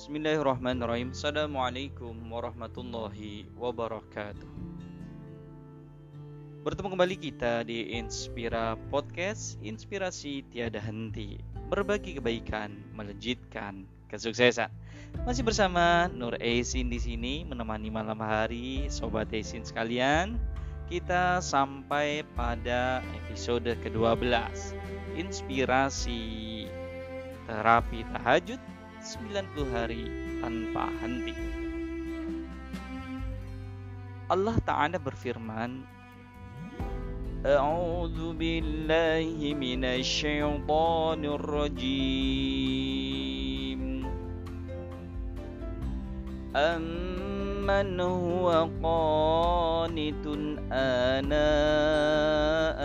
Bismillahirrahmanirrahim. Assalamualaikum warahmatullahi wabarakatuh. Bertemu kembali kita di Inspira Podcast, inspirasi tiada henti, berbagi kebaikan, melejitkan kesuksesan. Masih bersama Nur Aisin di sini menemani malam hari sobat Aisin sekalian. Kita sampai pada episode ke-12 Inspirasi Terapi Tahajud 90 hari tanpa henti. Allah Ta'ala berfirman A'udzu billahi minasyaitonir rajim أمن هو قانت آناء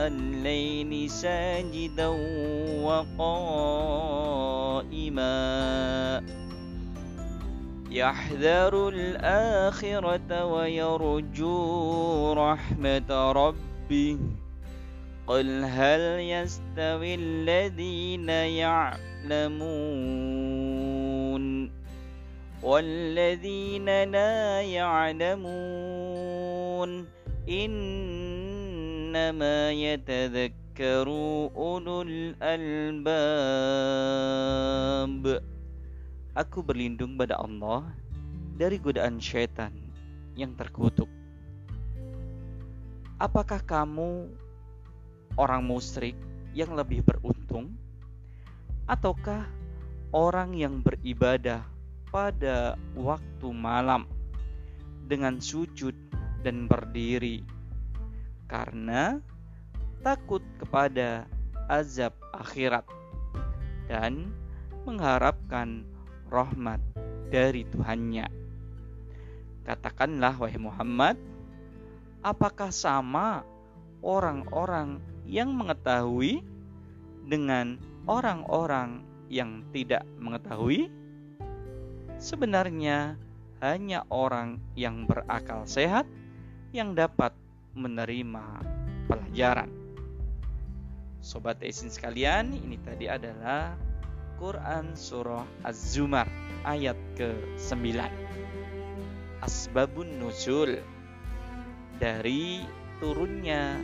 الليل ساجدا وقائما. يحذر الآخرة ويرجو رحمة ربه. قل هل يستوي الذين يعلمون والذين لا يعلمون إنما يتذكر أولو الألباب Aku berlindung pada Allah dari godaan syaitan yang terkutuk. Apakah kamu orang musyrik yang lebih beruntung? Ataukah orang yang beribadah pada waktu malam dengan sujud dan berdiri karena takut kepada azab akhirat dan mengharapkan rahmat dari Tuhannya. Katakanlah wahai Muhammad, apakah sama orang-orang yang mengetahui dengan orang-orang yang tidak mengetahui? Sebenarnya hanya orang yang berakal sehat yang dapat menerima pelajaran. Sobat Esin sekalian, ini tadi adalah Quran Surah Az-Zumar ayat ke-9 Asbabun Nuzul Dari turunnya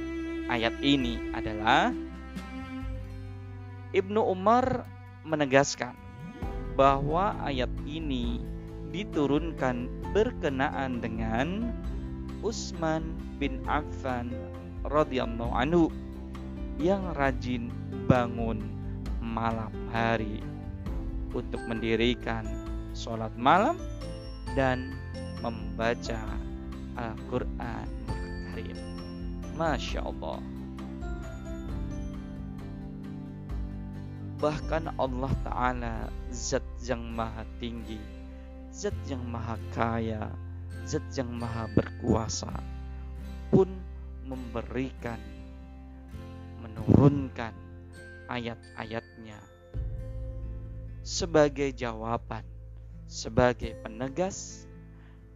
ayat ini adalah Ibnu Umar menegaskan bahwa ayat ini diturunkan berkenaan dengan Utsman bin Affan radhiyallahu anhu yang rajin bangun malam hari untuk mendirikan sholat malam dan membaca Al-Quran. Masya Allah. Bahkan Allah Ta'ala zat yang maha tinggi, zat yang maha kaya, zat yang maha berkuasa pun memberikan, menurunkan ayat-ayatnya sebagai jawaban, sebagai penegas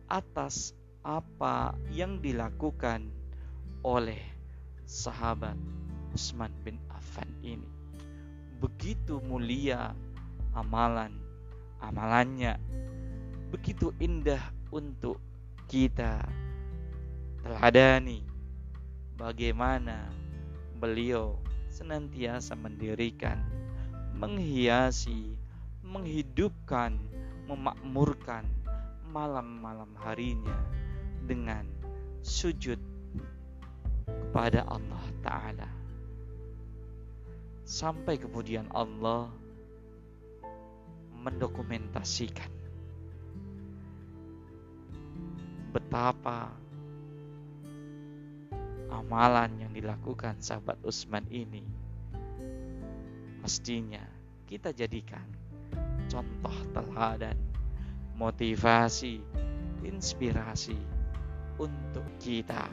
atas apa yang dilakukan oleh sahabat Utsman bin Affan ini. Begitu mulia amalan amalannya, begitu indah untuk kita teladani bagaimana beliau senantiasa mendirikan, menghiasi, menghidupkan, memakmurkan malam-malam harinya dengan sujud kepada Allah Ta'ala. Sampai kemudian Allah mendokumentasikan betapa amalan yang dilakukan sahabat Utsman ini mestinya kita jadikan contoh teladan, motivasi, inspirasi untuk kita.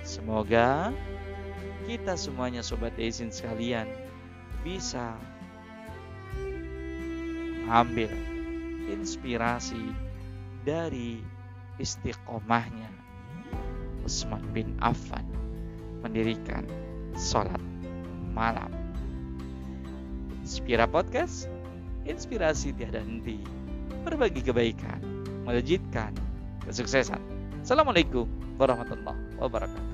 Semoga kita semuanya sobat izin sekalian bisa mengambil inspirasi dari istiqomahnya Utsman bin Affan mendirikan sholat malam. Inspira Podcast, inspirasi tiada henti berbagi kebaikan, melejitkan kesuksesan. Assalamualaikum warahmatullahi wabarakatuh.